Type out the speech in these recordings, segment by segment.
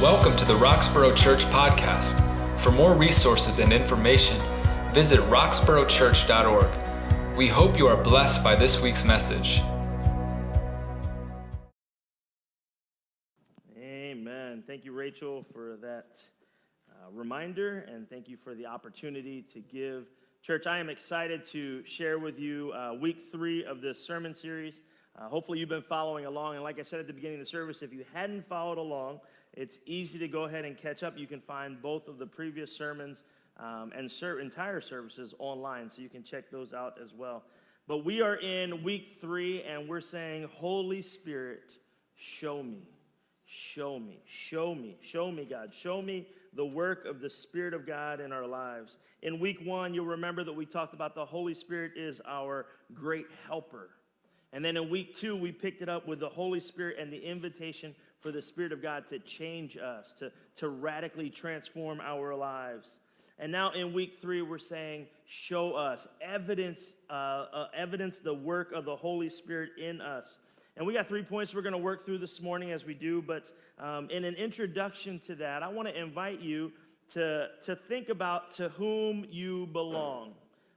Welcome to the Roxborough Church Podcast. For more resources and information, visit roxboroughchurch.org. We hope you are blessed by this week's message. Amen. Thank you, Rachel, for that uh, reminder, and thank you for the opportunity to give. Church, I am excited to share with you uh, week three of this sermon series. Uh, hopefully, you've been following along. And like I said at the beginning of the service, if you hadn't followed along, it's easy to go ahead and catch up. You can find both of the previous sermons um, and ser- entire services online, so you can check those out as well. But we are in week three, and we're saying, Holy Spirit, show me, show me, show me, show me, God, show me the work of the Spirit of God in our lives. In week one, you'll remember that we talked about the Holy Spirit is our great helper. And then in week two, we picked it up with the Holy Spirit and the invitation for the Spirit of God to change us, to, to radically transform our lives. And now in week three, we're saying, show us, evidence, uh, uh, evidence the work of the Holy Spirit in us. And we got three points we're going to work through this morning as we do. But um, in an introduction to that, I want to invite you to, to think about to whom you belong.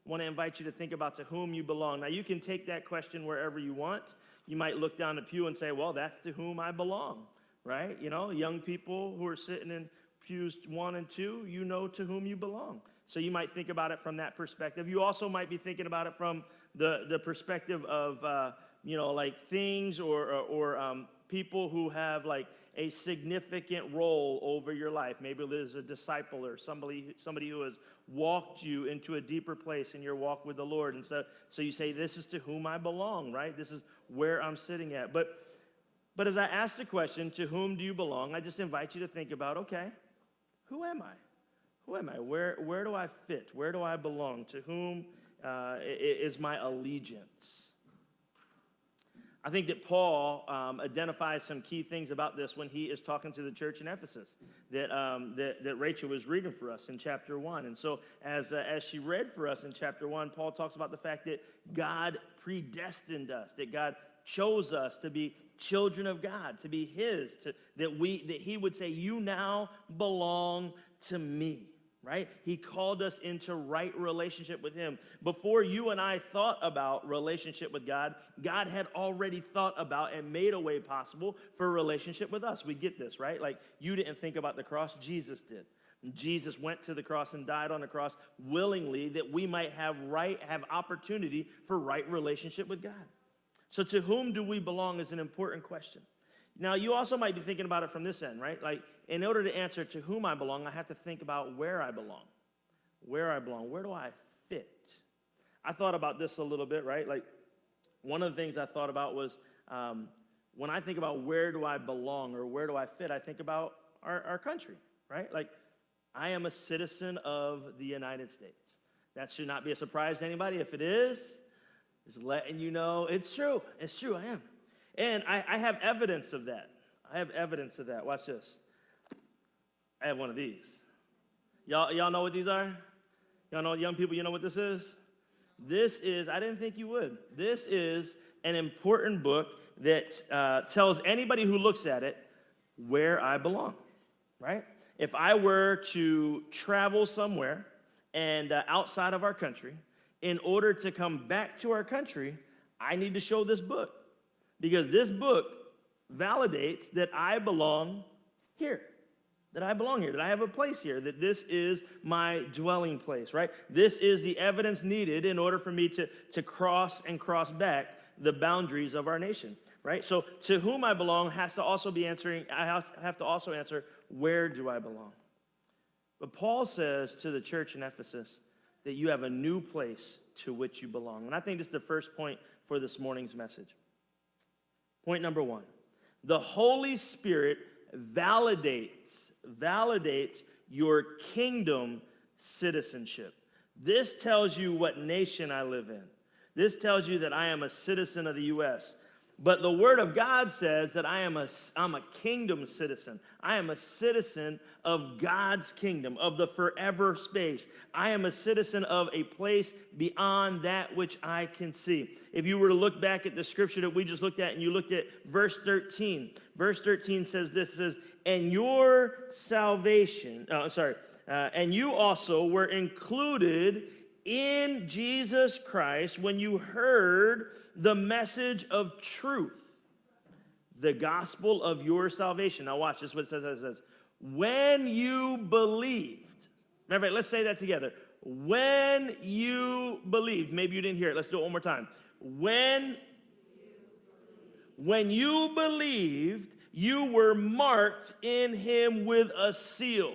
I want to invite you to think about to whom you belong. Now, you can take that question wherever you want. You might look down the pew and say, well, that's to whom I belong right? You know, young people who are sitting in pews one and two, you know to whom you belong. So you might think about it from that perspective. You also might be thinking about it from the, the perspective of, uh, you know, like things or, or, or um, people who have like a significant role over your life. Maybe there's a disciple or somebody, somebody who has walked you into a deeper place in your walk with the Lord. And so, so you say, This is to whom I belong, right? This is where I'm sitting at. But but as I ask the question, to whom do you belong? I just invite you to think about, okay, who am I? Who am I? Where, where do I fit? Where do I belong? To whom uh, is my allegiance? I think that Paul um, identifies some key things about this when he is talking to the church in Ephesus that, um, that, that, Rachel was reading for us in chapter 1. And so, as, uh, as she read for us in chapter 1, Paul talks about the fact that God predestined us, that God chose us to be children of God, to be His, to, that, we, that He would say, You now belong to me right? He called us into right relationship with Him. Before you and I thought about relationship with God, God had already thought about and made a way possible for relationship with us. We get this, right? Like you didn't think about the cross, Jesus did. Jesus went to the cross and died on the cross willingly that we might have right, have opportunity for right relationship with God. So, to whom do we belong is an important question. Now, you also might be thinking about it from this end, right? Like, in order to answer to whom I belong, I have to think about where I belong. Where I belong. Where do I fit? I thought about this a little bit, right? Like, one of the things I thought about was um, when I think about where do I belong or where do I fit, I think about our, our country, right? Like, I am a citizen of the United States. That should not be a surprise to anybody. If it is, just letting you know it's true. It's true, I am. And I, I have evidence of that. I have evidence of that. Watch this. I have one of these. Y'all, y'all know what these are? Y'all know, young people, you know what this is? This is, I didn't think you would. This is an important book that uh, tells anybody who looks at it where I belong, right? If I were to travel somewhere and uh, outside of our country, in order to come back to our country, I need to show this book because this book validates that I belong here. That I belong here, that I have a place here, that this is my dwelling place, right? This is the evidence needed in order for me to, to cross and cross back the boundaries of our nation, right? So, to whom I belong has to also be answering, I have to also answer, where do I belong? But Paul says to the church in Ephesus, that you have a new place to which you belong. And I think this is the first point for this morning's message. Point number one the Holy Spirit validates, validates your kingdom citizenship. This tells you what nation I live in. This tells you that I am a citizen of the U.S. But the Word of God says that I am a, I'm a kingdom citizen. I am a citizen of God's kingdom, of the forever space. I am a citizen of a place beyond that which I can see. If you were to look back at the scripture that we just looked at and you looked at verse 13, verse 13 says this says, and your salvation, uh, sorry, uh, and you also were included in Jesus Christ when you heard the message of truth, the gospel of your salvation. Now, watch this what it says. It says, when you believed. Remember, let's say that together. When you believed. Maybe you didn't hear it. Let's do it one more time. When when you believed, you were marked in him with a seal.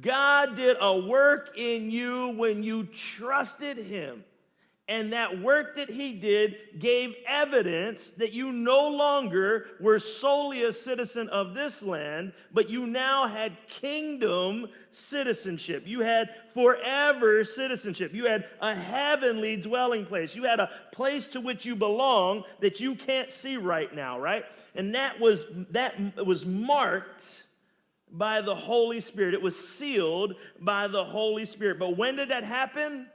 God did a work in you when you trusted him. And that work that he did gave evidence that you no longer were solely a citizen of this land, but you now had kingdom citizenship. You had forever citizenship. You had a heavenly dwelling place. You had a place to which you belong that you can't see right now, right? And that was that was marked by the Holy Spirit. It was sealed by the Holy Spirit. But when did that happen?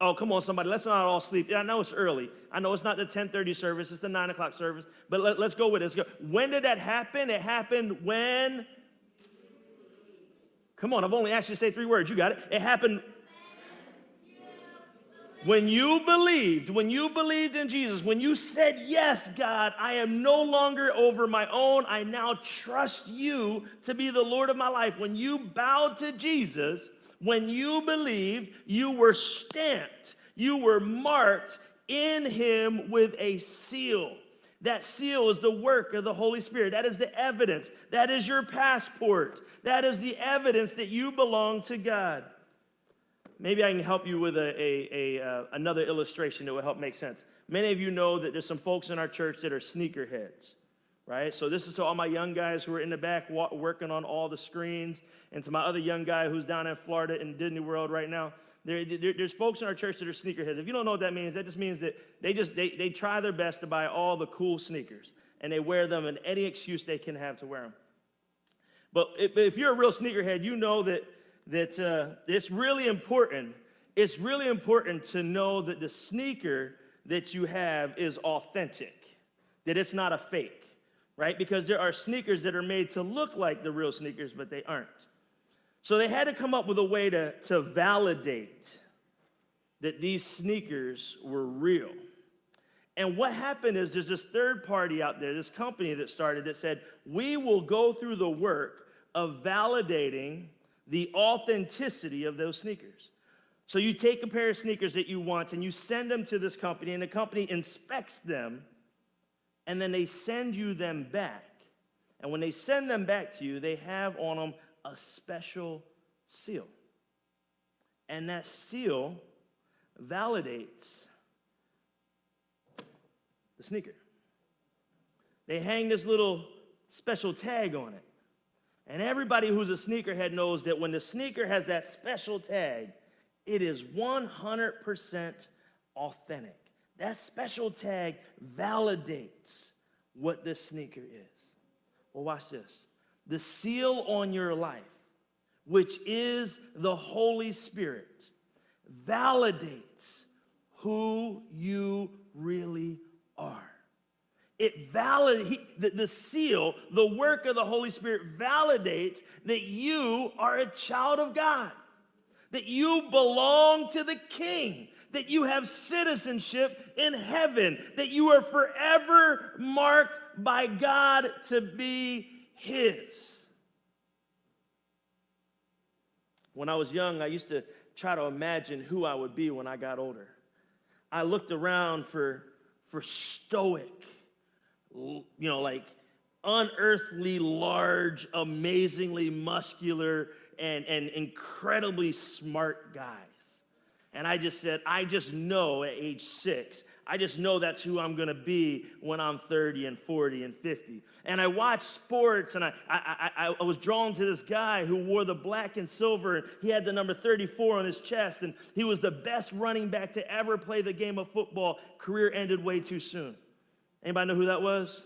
Oh, come on, somebody. Let's not all sleep. I know it's early. I know it's not the 1030 service. It's the 9 o'clock service. But let, us go with it. Go. When did that happen? It happened when... Come on, I've only asked you to say three words. You got it. It happened when you believed, when you believed in Jesus, when you said, Yes, God, I am no longer over my own, I now trust you to be the Lord of my life. When you bowed to Jesus, when you believed, you were stamped, you were marked in him with a seal. That seal is the work of the Holy Spirit. That is the evidence. That is your passport. That is the evidence that you belong to God. Maybe I can help you with a, a, a uh, another illustration that will help make sense. Many of you know that there's some folks in our church that are sneakerheads right? So this is to all my young guys who are in the back working on all the screens, and to my other young guy who's down in Florida in Disney World right now. There, there, there's folks in our church that are sneakerheads. If you don't know what that means, that just means that they just they, they try their best to buy all the cool sneakers, and they wear them in any excuse they can have to wear them. But if, if you're a real sneakerhead, you know that that uh, it's really important. It's really important to know that the sneaker that you have is authentic, that it's not a fake right? Because there are sneakers that are made to look like the real sneakers, but they aren't. So they had to come up with a way to, to validate that these sneakers were real. And what happened is there's this third party out there, this company that started that said, we will go through the work of validating the authenticity of those sneakers. So you take a pair of sneakers that you want and you send them to this company, and the company inspects them and then they send you them back. And when they send them back to you, they have on them a special seal. And that seal validates the sneaker. They hang this little special tag on it. And everybody who's a sneakerhead knows that when the sneaker has that special tag, it is 100% authentic. That special tag validates what this sneaker is. Well, watch this. The seal on your life, which is the Holy Spirit, validates who you really are. It validates the, the seal, the work of the Holy Spirit validates that you are a child of God, that you belong to the King, that you have citizenship in heaven, that you are forever marked by God to be His. When I was young, I used to try to imagine who I would be when I got older. I looked around for, for stoic, you know, like unearthly large, amazingly muscular, and, and incredibly smart guys. And I just said, I just know at age six, I just know that's who I'm gonna be when I'm 30 and 40 and 50. And I watched sports and I, I, I, I was drawn to this guy who wore the black and silver and he had the number 34 on his chest and he was the best running back to ever play the game of football. Career ended way too soon. Anybody know who that was?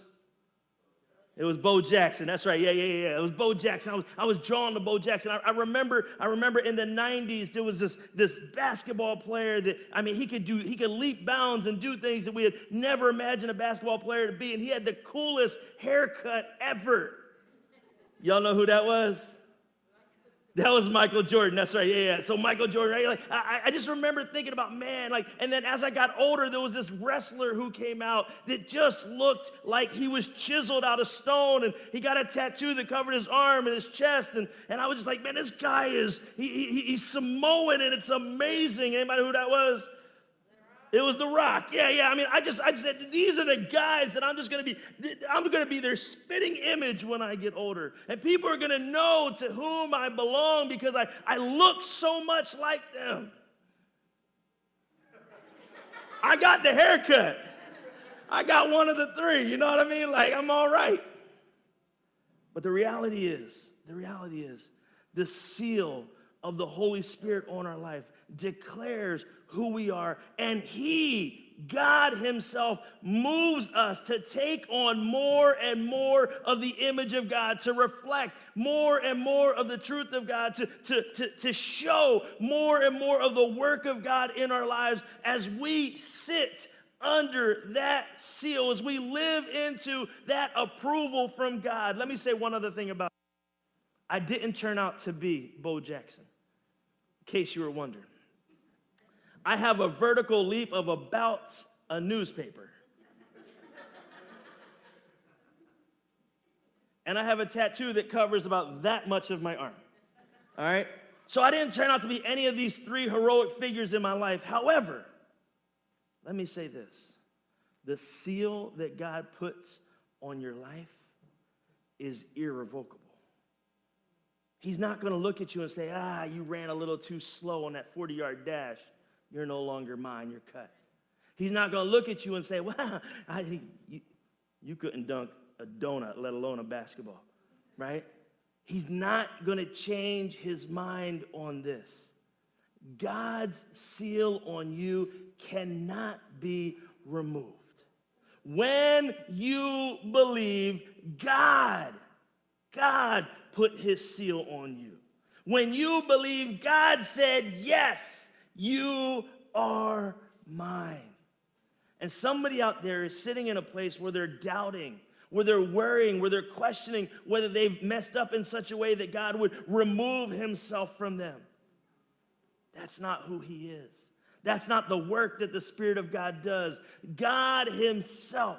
It was Bo Jackson. That's right. Yeah, yeah, yeah. It was Bo Jackson. I was, I was drawn to Bo Jackson. I, I, remember, I remember in the 90s, there was this, this basketball player that, I mean, he could do, he could leap bounds and do things that we had never imagined a basketball player to be. And he had the coolest haircut ever. Y'all know who that was? That was Michael Jordan. That's right. Yeah, yeah. So Michael Jordan, right? Like, I, I just remember thinking about, man, like, and then as I got older, there was this wrestler who came out that just looked like he was chiseled out of stone, and he got a tattoo that covered his arm and his chest, and, and I was just like, man, this guy is he, he, he's Samoan, and it's amazing. Anybody who that was? It was The Rock. Yeah, yeah. I mean, I just, I said, these are the guys that I'm just going to be, I'm going to be their spitting image when I get older. And people are going to know to whom I belong because I, I look so much like them. I got the haircut. I got one of the three. You know what I mean? Like, I'm all right. But the reality is, the reality is, the seal of the Holy Spirit on our life declares who we are. And He, God Himself, moves us to take on more and more of the image of God, to reflect more and more of the truth of God, to, to, to, to show more and more of the work of God in our lives as we sit under that seal, as we live into that approval from God. Let me say one other thing about I didn't turn out to be Bo Jackson, in case you were wondering. I have a vertical leap of about a newspaper. and I have a tattoo that covers about that much of my arm. All right? So I didn't turn out to be any of these three heroic figures in my life. However, let me say this the seal that God puts on your life is irrevocable. He's not going to look at you and say, ah, you ran a little too slow on that 40 yard dash. You're no longer mine, you're cut. He's not going to look at you and say, Wow, I, you, you couldn't dunk a donut, let alone a basketball, right? He's not going to change his mind on this. God's seal on you cannot be removed. When you believe God, God put his seal on you. When you believe God said yes, you are mine. And somebody out there is sitting in a place where they're doubting, where they're worrying, where they're questioning whether they've messed up in such a way that God would remove himself from them. That's not who he is. That's not the work that the Spirit of God does. God himself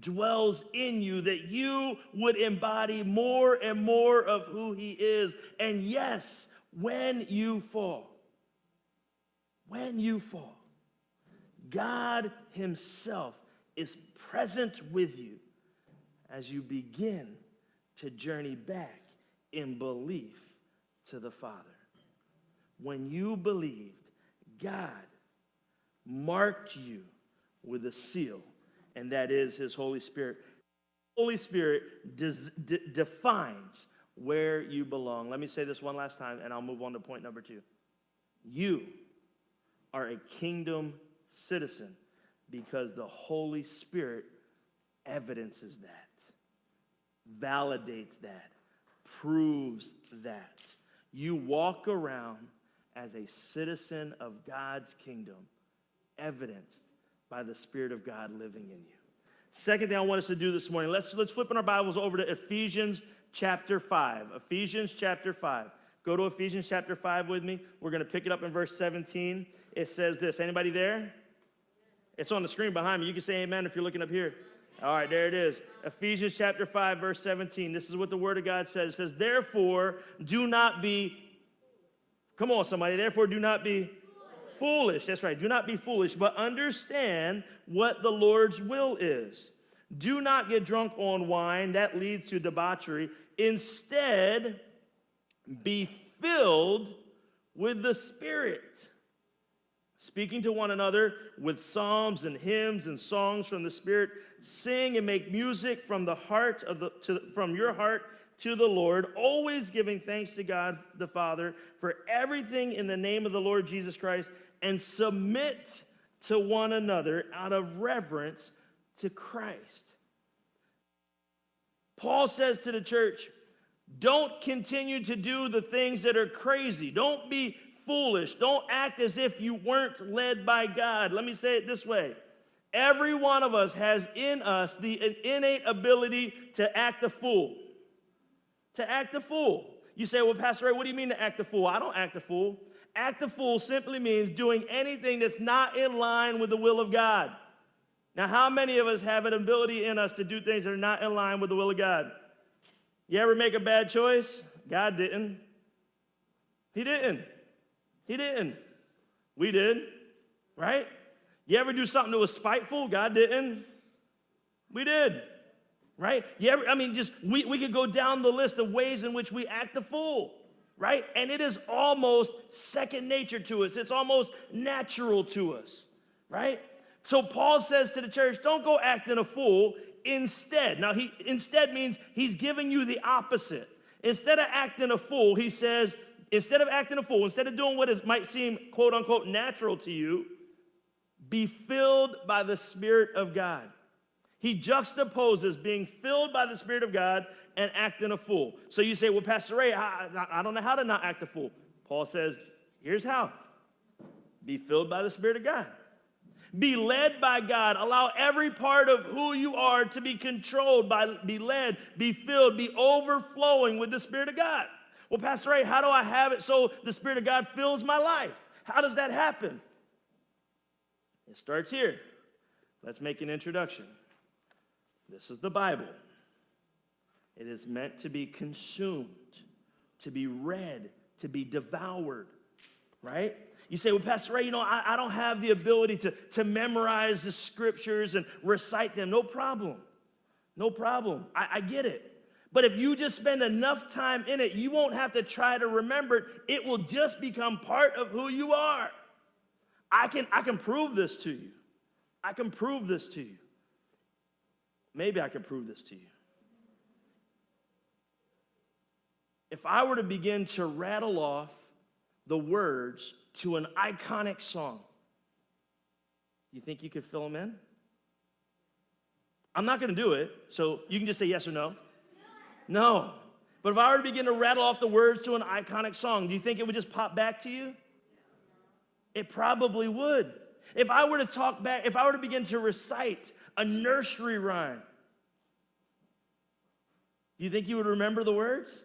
dwells in you that you would embody more and more of who he is. And yes, when you fall, when you fall, God Himself is present with you as you begin to journey back in belief to the Father. When you believed, God marked you with a seal, and that is His Holy Spirit. Holy Spirit defines where you belong. Let me say this one last time, and I'll move on to point number two. You are a kingdom citizen because the Holy Spirit evidences that, validates that, proves that. You walk around as a citizen of God's kingdom, evidenced by the Spirit of God living in you. Second thing I want us to do this morning, let's, let's flip in our Bibles over to Ephesians chapter 5. Ephesians chapter 5. Go to Ephesians chapter 5 with me. We're going to pick it up in verse 17 it says this. Anybody there? It's on the screen behind me. You can say amen if you're looking up here. All right, there it is. Ephesians chapter 5, verse 17. This is what the word of God says. It says, Therefore, do not be, come on, somebody, therefore, do not be foolish. foolish. That's right. Do not be foolish, but understand what the Lord's will is. Do not get drunk on wine, that leads to debauchery. Instead, be filled with the Spirit speaking to one another with psalms and hymns and songs from the Spirit. Sing and make music from the heart of the to, from your heart to the Lord, always giving thanks to God the Father for everything in the name of the Lord Jesus Christ, and submit to one another out of reverence to Christ. Paul says to the church, don't continue to do the things that are crazy. Don't be foolish. Don't act as if you weren't led by God. Let me say it this way Every one of us has in us the innate ability to act a fool. To act a fool. You say, well, Pastor Ray, what do you mean to act a fool? I don't act a fool. Act a fool simply means doing anything that's not in line with the will of God. Now, how many of us have an ability in us to do things that are not in line with the will of God? You ever make a bad choice? God didn't. He didn't. He didn't. We did, right? You ever do something that was spiteful? God didn't. We did, right? You ever, I mean, just we, we could go down the list of ways in which we act a fool, right? And it is almost second nature to us, it's almost natural to us, right? So Paul says to the church, don't go acting a fool. Instead, now he instead means he's giving you the opposite. Instead of acting a fool, he says, instead of acting a fool, instead of doing what is, might seem quote unquote natural to you, be filled by the Spirit of God. He juxtaposes being filled by the Spirit of God and acting a fool. So you say, well, Pastor Ray, I, I don't know how to not act a fool. Paul says, here's how be filled by the Spirit of God. Be led by God. Allow every part of who you are to be controlled by, be led, be filled, be overflowing with the Spirit of God. Well, Pastor Ray, how do I have it so the Spirit of God fills my life? How does that happen? It starts here. Let's make an introduction. This is the Bible. It is meant to be consumed, to be read, to be devoured, right? You say, well, Pastor Ray, you know, I, I don't have the ability to, to memorize the scriptures and recite them. No problem. No problem. I, I get it. But if you just spend enough time in it, you won't have to try to remember it. It will just become part of who you are. I can, I can prove this to you. I can prove this to you. Maybe I can prove this to you. If I were to begin to rattle off the words to an iconic song, you think you could fill them in? I'm not going to do it, so you can just say yes or no. No. But if I were to begin to rattle off the words to an iconic song, do you think it would just pop back to you? It probably would. If I were to talk back, if I were to begin to recite a nursery rhyme, do you think you would remember the words?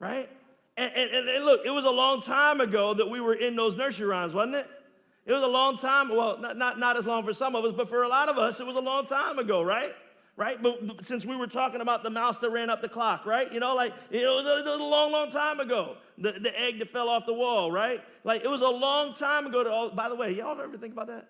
Right? And, and, and, look, it was a long time ago that we were in those nursery rhymes, wasn't it? It was a long time, well, not, not, not as long for some of us, but for a lot of us, it was a long time ago, right? Right? But, but since we were talking about the mouse that ran up the clock, right? You know, like, it was, it was a long, long time ago. The, the egg that fell off the wall, right? Like, it was a long time ago. To all, by the way, y'all ever think about that?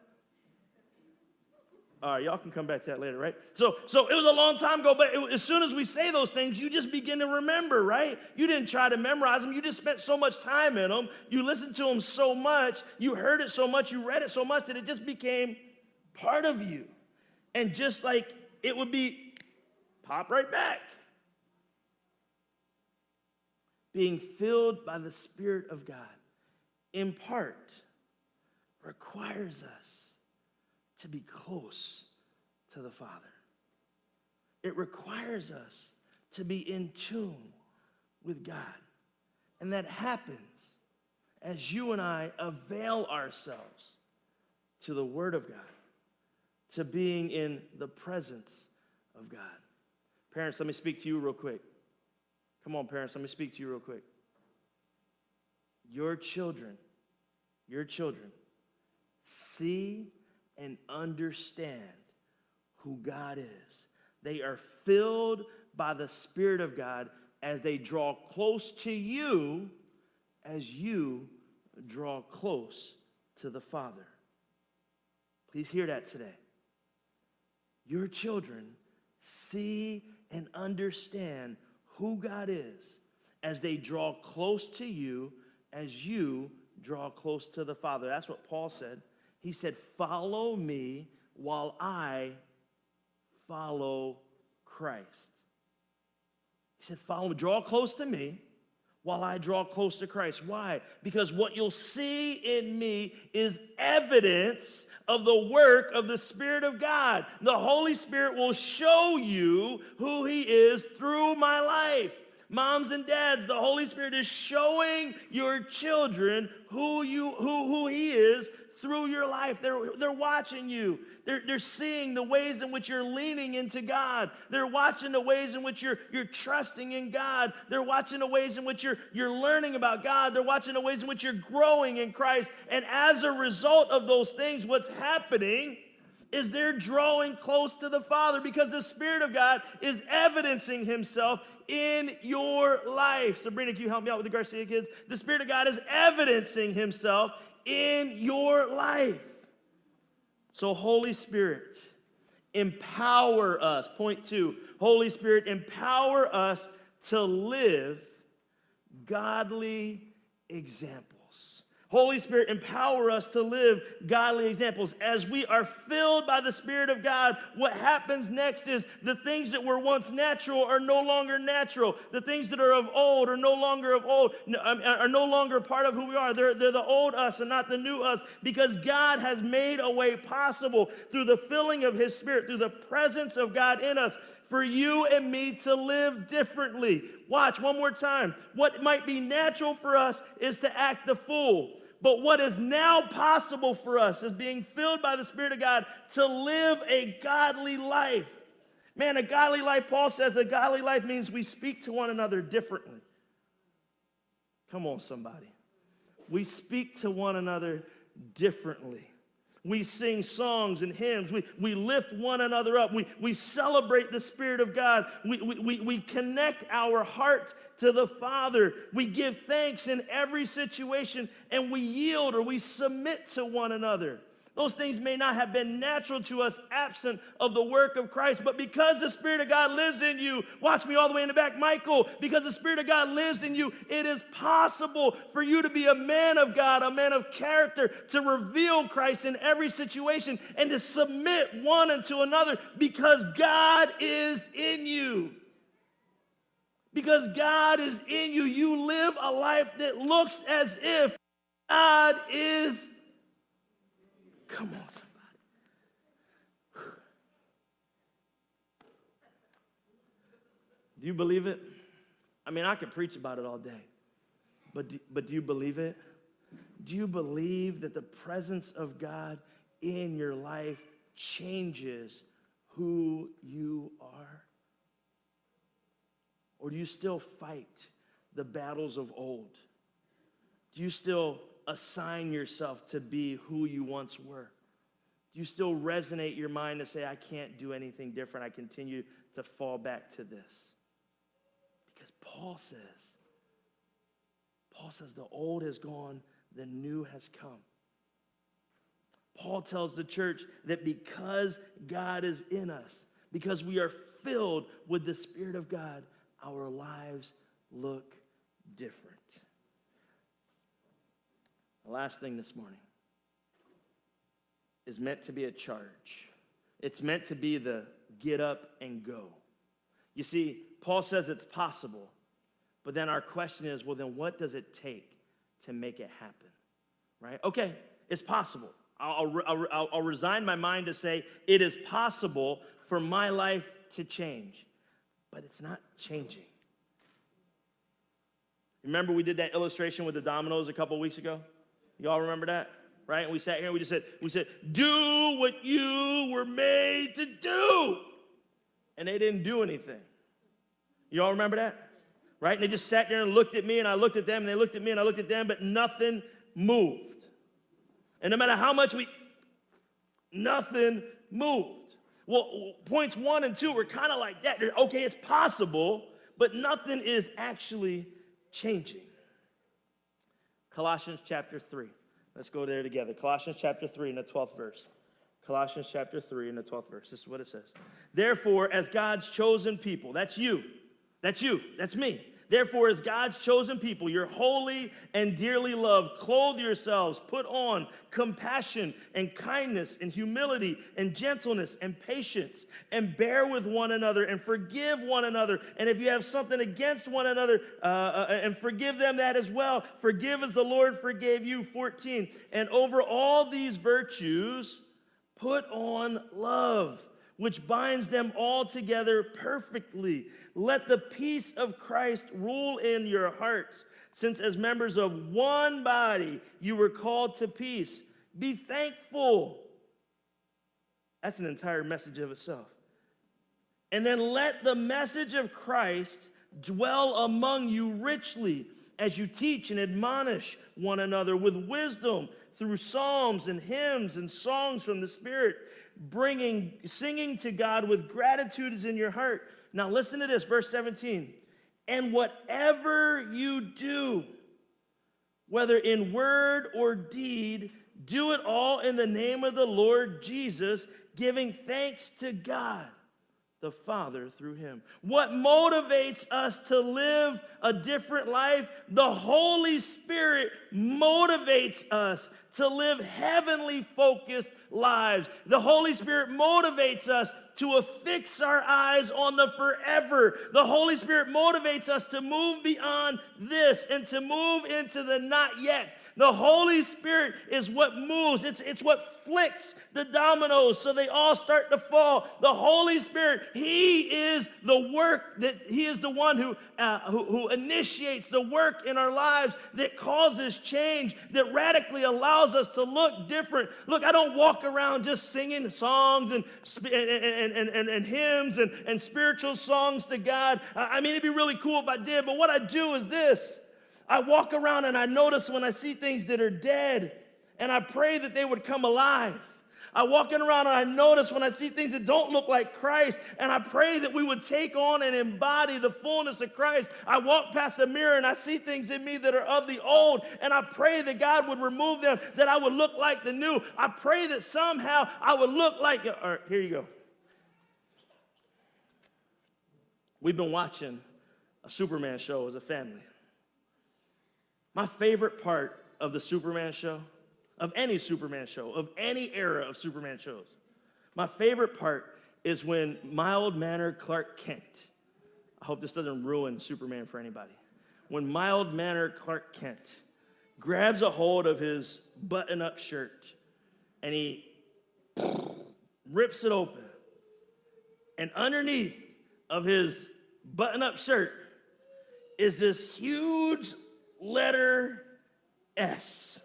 All right, y'all can come back to that later, right? So, so it was a long time ago, but it, as soon as we say those things, you just begin to remember, right? You didn't try to memorize them. You just spent so much time in them. You listened to them so much. You heard it so much. You read it so much that it just became part of you. And just like it would be pop right back. Being filled by the Spirit of God, in part, requires us to be close to the Father. It requires us to be in tune with God. And that happens as you and I avail ourselves to the Word of God, to being in the presence of God. Parents, let me speak to you real quick. Come on, parents, let me speak to you real quick. Your children, your children, see and understand who God is. They are filled by the Spirit of God as they draw close to you, as you draw close to the Father. Please hear that today. Your children see and understand who God is as they draw close to you, as you draw close to the Father. That's what Paul said. He said, Follow me while I follow Christ. He said, Follow draw close to me while I draw close to Christ. Why? Because what you'll see in me is evidence of the work of the Spirit of God. The Holy Spirit will show you who He is through my life. Moms and dads, the Holy Spirit is showing your children who you who, who He is through your life. They're, they're watching you. They're, they're seeing the ways in which you're leaning into God. They're watching the ways in which you're, you're trusting in God. They're watching the ways in which you're, you're learning about God. They're watching the ways in which you're growing in Christ. And as a result of those things, what's happening is they're drawing close to the Father because the Spirit of God is evidencing Himself in your life. Sabrina, can you help me out with the Garcia kids? The Spirit of God is evidencing Himself in your life. So, Holy Spirit, empower us. Point two Holy Spirit, empower us to live godly examples. Holy Spirit, empower us to live godly examples. As we are filled by the Spirit of God, what happens next is the things that were once natural are no longer natural. The things that are of old are no longer of old, um, are no longer part of who we are. They're, they're the old us and not the new us because God has made a way possible through the filling of His Spirit, through the presence of God in us for you and me to live differently. Watch one more time. What might be natural for us is to act the fool. But what is now possible for us is being filled by the Spirit of God to live a godly life. Man, a godly life, Paul says, a godly life means we speak to one another differently. Come on, somebody. We speak to one another differently. We sing songs and hymns. We, we lift one another up. We, we celebrate the Spirit of God. We, we, we connect our heart to the Father. We give thanks in every situation and we yield or we submit to one another. Those things may not have been natural to us absent of the work of Christ, but because the Spirit of God lives in you, watch me all the way in the back, Michael, because the Spirit of God lives in you, it is possible for you to be a man of God, a man of character, to reveal Christ in every situation and to submit one unto another because God is in you. Because God is in you, you live a life that looks as if God is Come on, somebody. Do you believe it? I mean, I could preach about it all day, but do, but do you believe it? Do you believe that the presence of God in your life changes who you are? Or do you still fight the battles of old? Do you still assign yourself to be who you once were? Do you still resonate your mind to say, I can't do anything different? I continue to fall back to this. Because Paul says, Paul says, the old has gone, the new has come. Paul tells the church that because God is in us, because we are filled with the Spirit of God, our lives look different. The last thing this morning is meant to be a charge. It's meant to be the get up and go. You see, Paul says it's possible, but then our question is well, then what does it take to make it happen? Right? Okay, it's possible. I'll, I'll, I'll, I'll resign my mind to say it is possible for my life to change, but it's not changing. Remember, we did that illustration with the dominoes a couple weeks ago? Y'all remember that? Right? And we sat here and we just said, we said, do what you were made to do. And they didn't do anything. Y'all remember that? Right? And they just sat there and looked at me, and I looked at them, and they looked at me, and I looked at them, but nothing moved. And no matter how much we, nothing moved. Well, points one and two were kind of like that. They're, okay, it's possible, but nothing is actually changing. Colossians chapter 3. Let's go there together. Colossians chapter 3 in the 12th verse. Colossians chapter 3 in the 12th verse. This is what it says. Therefore, as God's chosen people, that's you, that's you, that's me. Therefore, as God's chosen people, you're holy and dearly loved, clothe yourselves, put on compassion and kindness and humility and gentleness and patience, and bear with one another and forgive one another. And if you have something against one another, uh, uh, and forgive them that as well. Forgive as the Lord forgave you. 14. And over all these virtues, put on love which binds them all together perfectly. Let the peace of Christ rule in your hearts, since as members of one body you were called to peace. Be thankful. That's an entire message of itself. And then let the message of Christ dwell among you richly as you teach and admonish one another with wisdom through psalms and hymns and songs from the Spirit, bringing, singing to God with gratitude is in your heart. Now listen to this, verse 17. And whatever you do, whether in word or deed, do it all in the name of the Lord Jesus, giving thanks to God the Father through him. What motivates us to live a different life? The Holy Spirit motivates us to live heavenly focused lives. The Holy Spirit motivates us to affix our eyes on the forever. The Holy Spirit motivates us to move beyond this and to move into the not yet. The Holy Spirit is what moves, it's, it's what flicks the dominoes so they all start to fall. The Holy Spirit, He is the work that He is the one who, uh, who, who initiates the work in our lives that causes change, that radically allows us to look different. Look, I don't walk around just singing songs and, and, and, and, and hymns and, and spiritual songs to God. I mean, it'd be really cool if I did, but what I do is this. I walk around and I notice when I see things that are dead, and I pray that they would come alive. I walk around and I notice when I see things that don't look like Christ, and I pray that we would take on and embody the fullness of Christ. I walk past a mirror and I see things in me that are of the old, and I pray that God would remove them, that I would look like the new. I pray that somehow I would look like, all right, here you go. We've been watching a Superman show as a family. My favorite part of the Superman show, of any Superman show, of any era of Superman shows, my favorite part is when mild mannered Clark Kent, I hope this doesn't ruin Superman for anybody. When mild mannered Clark Kent grabs a hold of his button up shirt and he rips it open, and underneath of his button up shirt is this huge letter S.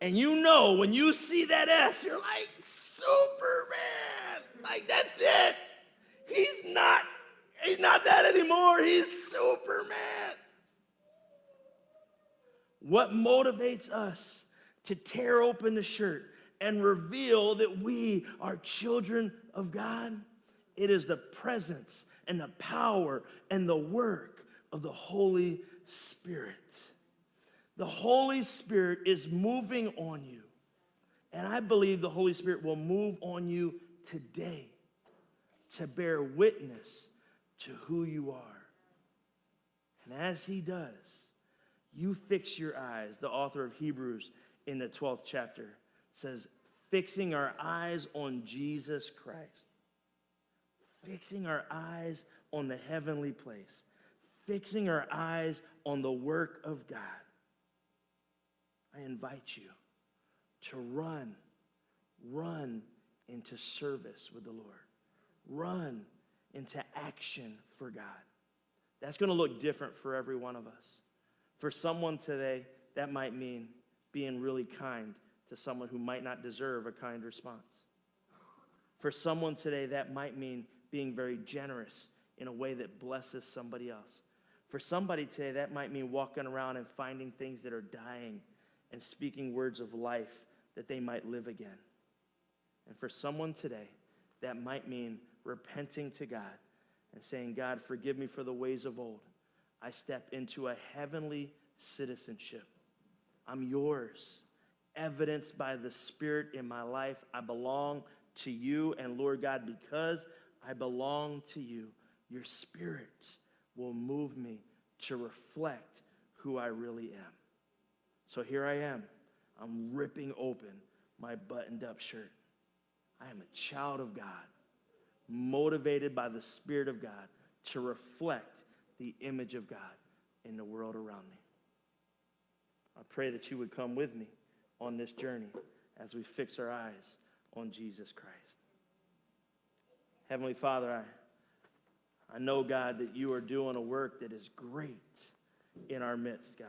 And you know, when you see that S, you're like, Superman. Like, that's it. He's not, he's not that anymore. He's Superman. What motivates us to tear open the shirt and reveal that we are children of God? It is the presence and the power and the work of the Holy Spirit. The Holy Spirit is moving on you. And I believe the Holy Spirit will move on you today to bear witness to who you are. And as He does, you fix your eyes. The author of Hebrews in the 12th chapter says, fixing our eyes on Jesus Christ, fixing our eyes on the heavenly place, fixing our eyes on the work of God. I invite you to run, run into service with the Lord, run into action for God. That's going to look different for every one of us. For someone today, that might mean being really kind to someone who might not deserve a kind response. For someone today, that might mean being very generous in a way that blesses somebody else. For somebody today, that might mean walking around and finding things that are dying and speaking words of life that they might live again. And for someone today, that might mean repenting to God and saying, God, forgive me for the ways of old. I step into a heavenly citizenship. I'm yours, evidenced by the Spirit in my life. I belong to you. And Lord God, because I belong to you, your Spirit will move me to reflect who I really am. So here I am. I'm ripping open my buttoned up shirt. I am a child of God, motivated by the Spirit of God to reflect the image of God in the world around me. I pray that you would come with me on this journey as we fix our eyes on Jesus Christ. Heavenly Father, I I know, God, that you are doing a work that is great in our midst, God.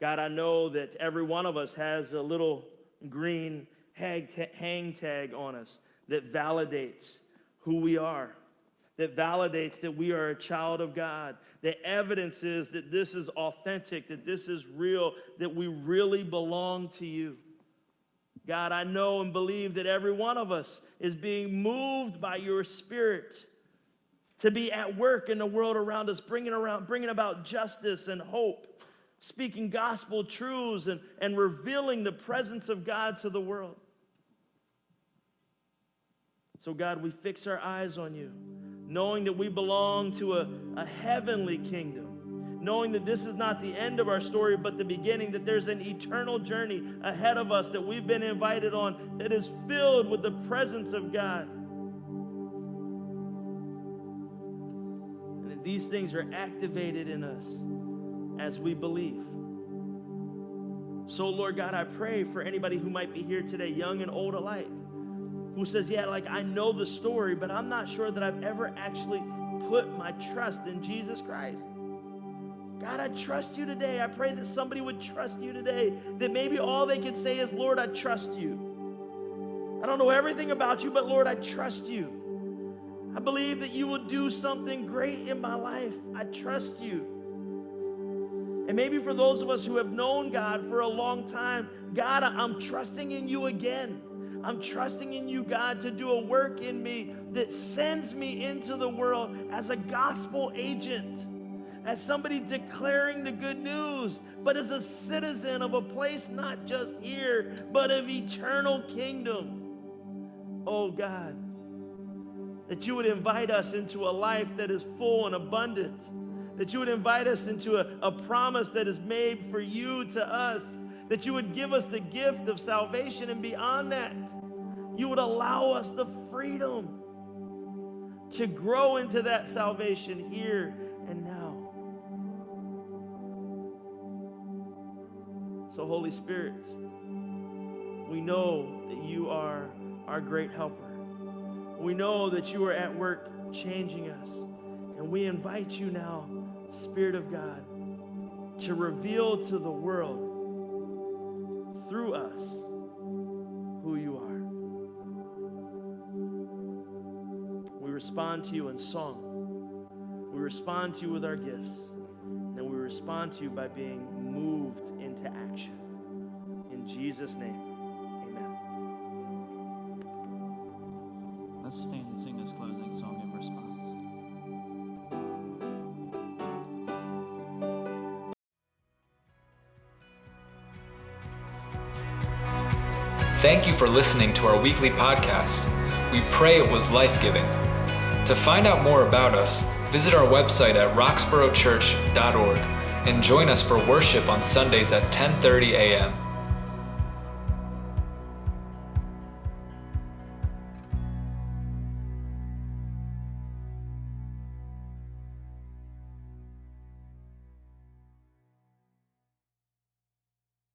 God, I know that every one of us has a little green hang tag on us that validates who we are, that validates that we are a child of God, that evidences that this is authentic, that this is real, that we really belong to you. God, I know and believe that every one of us is being moved by your spirit to be at work in the world around us, bringing, around, bringing about justice and hope, speaking gospel truths and, and revealing the presence of God to the world. So, God, we fix our eyes on you, knowing that we belong to a, a heavenly kingdom, knowing that this is not the end of our story, but the beginning, that there's an eternal journey ahead of us that we've been invited on that is filled with the presence of God. These things are activated in us as we believe. So, Lord God, I pray for anybody who might be here today, young and old alike who says, Yeah, like I know the story, but I'm not sure that I've ever actually put my trust in Jesus Christ. God, I trust you today. I pray that somebody would trust you today, that maybe all they could say is, Lord, I trust you. I don't know everything about you, but Lord, I trust you. I believe that you will do something great in my life. I trust you. And maybe for those of us who have known God for a long time, God, I'm trusting in you again. I'm trusting in you, God, to do a work in me that sends me into the world as a gospel agent, as somebody declaring the good news, but as a citizen of a place not just here, but of eternal kingdom. Oh, God, that you would invite us into a life that is full and abundant, that you would invite us into a, a promise that is made for you to us that you would give us the gift of salvation, and beyond that, you would allow us the freedom to grow into that salvation here and now. So, Holy Spirit, we know that you are our great helper. We know that you are at work changing us. And we invite you now, Spirit of God, to reveal to the world through us who you are. We respond to you in song. We respond to you with our gifts. And we respond to you by being moved into action. In Jesus' name, Thank you for listening to our weekly podcast. We pray it was life giving. To find out more about us, visit our website at roxboroughchurch.org and join us for worship on Sundays at 10:30 a.m.